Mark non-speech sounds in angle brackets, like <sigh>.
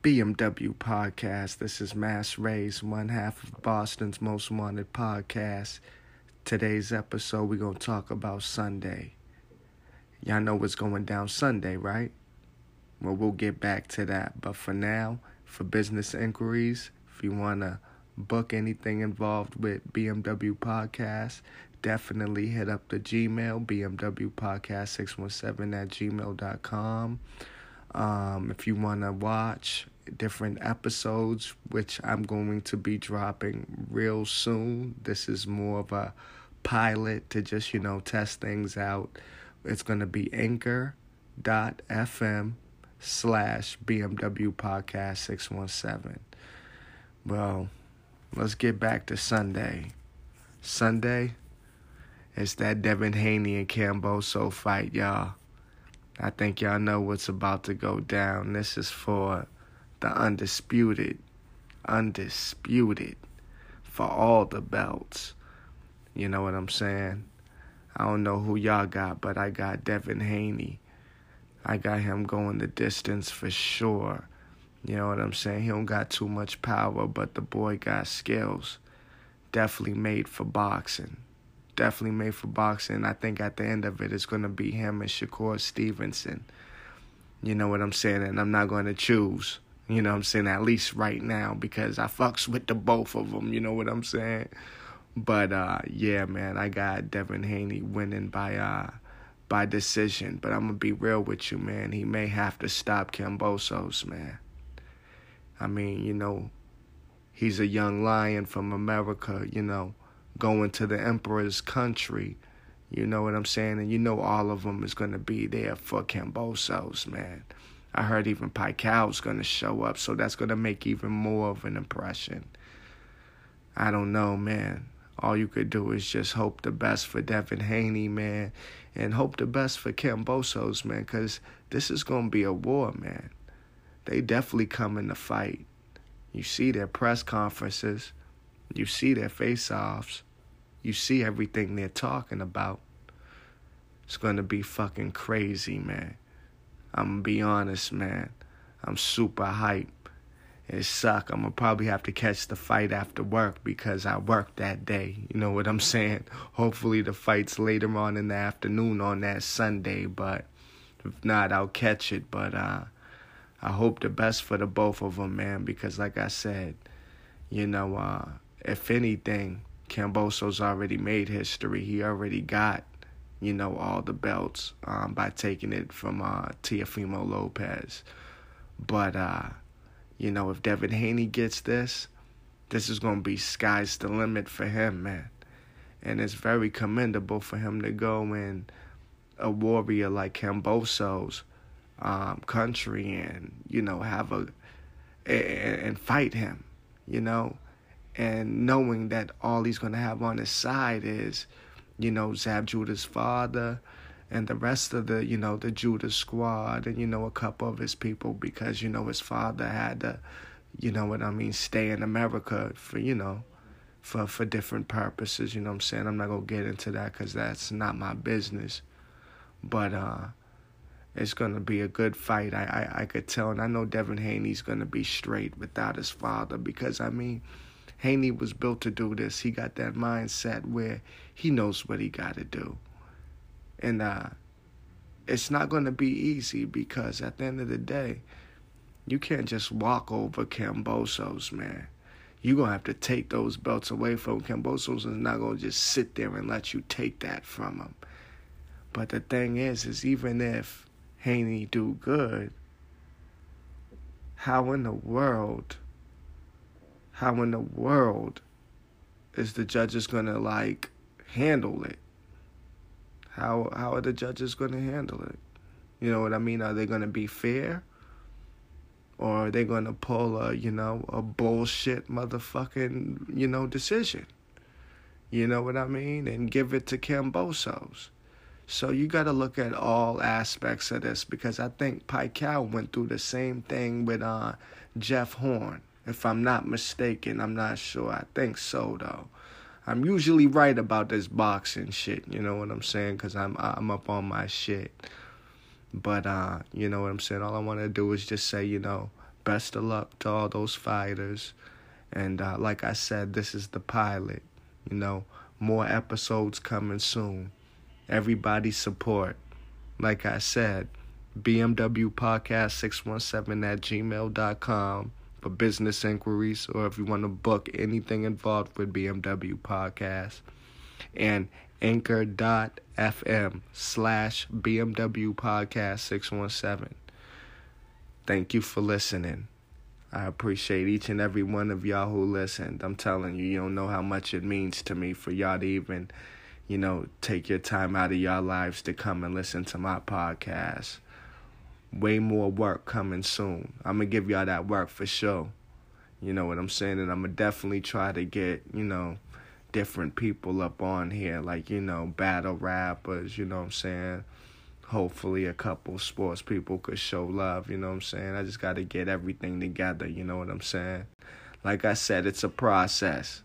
BMW podcast. This is Mass Rays, one half of Boston's most wanted podcast. Today's episode, we're going to talk about Sunday. Y'all know what's going down Sunday, right? Well, we'll get back to that. But for now, for business inquiries, if you want to book anything involved with BMW Podcast, definitely hit up the Gmail, BMW Podcast 617 at gmail.com. Um, if you want to watch different episodes, which I'm going to be dropping real soon, this is more of a pilot to just, you know, test things out. It's going to be anchor.fm slash BMW Podcast 617. Well, let's get back to Sunday. Sunday it's that Devin Haney and Kambosos fight, y'all. I think y'all know what's about to go down. This is for the undisputed, undisputed for all the belts. You know what I'm saying? I don't know who y'all got, but I got Devin Haney. I got him going the distance for sure. You know what I'm saying? He don't got too much power, but the boy got skills. Definitely made for boxing definitely made for boxing. I think at the end of it, it's going to be him and Shakur Stevenson. You know what I'm saying? And I'm not going to choose. You know what I'm saying? At least right now because I fucks with the both of them. You know what I'm saying? But uh, yeah, man, I got Devin Haney winning by uh, by decision. But I'm gonna be real with you, man. He may have to stop Kambosos, man. I mean, you know, he's a young lion from America. You know, going to the emperor's country. You know what I'm saying? And you know all of them is going to be there for Kambosos, man. I heard even Pacquiao's going to show up, so that's going to make even more of an impression. I don't know, man. All you could do is just hope the best for Devin Haney, man, and hope the best for Kambosos, man, because this is going to be a war, man. They definitely come in the fight. You see their press conferences, you see their face offs you see everything they're talking about. It's gonna be fucking crazy, man. I'm gonna be honest, man. I'm super hype. It suck. I'm gonna probably have to catch the fight after work because I worked that day. You know what I'm <laughs> saying? Hopefully the fight's later on in the afternoon on that Sunday, but if not, I'll catch it. But uh, I hope the best for the both of them, man. Because like I said, you know, uh, if anything, Kambosos already made history. He already got, you know, all the belts um, by taking it from uh, Teofimo Lopez. But, uh, you know, if Devin Haney gets this, this is going to be sky's the limit for him, man. And it's very commendable for him to go in a warrior like Kambosos um, country and, you know, have a, and, and fight him, you know and knowing that all he's going to have on his side is, you know, Zab Judah's father and the rest of the, you know, the Judah squad and, you know, a couple of his people because, you know, his father had to, you know what I mean, stay in America for, you know, for, for different purposes, you know what I'm saying? I'm not going to get into that because that's not my business. But, uh, it's going to be a good fight. I, I, I could tell. And I know Devin Haney's going to be straight without his father because, I mean, Haney was built to do this. He got that mindset where he knows what he got to do. And uh, it's not going to be easy because at the end of the day, you can't just walk over Kambosos, man. You're going to have to take those belts away from Kambosos and not going to just sit there and let you take that from him. But the thing is, is even if Haney do good, how in the world how in the world is the judges gonna like handle it? How how are the judges gonna handle it? You know what I mean? Are they gonna be fair? Or are they gonna pull a, you know, a bullshit motherfucking, you know, decision? You know what I mean? And give it to Kambosos. So you got to look at all aspects of this because I think Pacquiao went through the same thing with uh, Jeff Horn. If I'm not mistaken, I'm not sure. I think so though. I'm usually right about this boxing shit, you know what I'm saying? Cuz I'm I'm up on my shit. But uh, you know what I'm saying? All I want to do is just say, you know, best of luck to all those fighters. And uh, like I said, this is the pilot. You know, more episodes coming soon. Everybody support. Like I said, BMW Podcast 617 at gmail.com for business inquiries or if you want to book anything involved with BMW Podcast. And anchor.fm slash BMW Podcast 617. Thank you for listening. I appreciate each and every one of y'all who listened. I'm telling you, you don't know how much it means to me for y'all to even, you know, take your time out of y'all lives to come and listen to my podcast. Way more work coming soon. I'm to give y'all that work for sure. You know what I'm saying? And I'm to definitely try to get, you know, different people up on here, like, you know, battle rappers, you know what I'm saying? hopefully a couple sports people could show love, you know what I'm saying? I just got to get everything together, you know what I'm saying? Like I said, it's a process.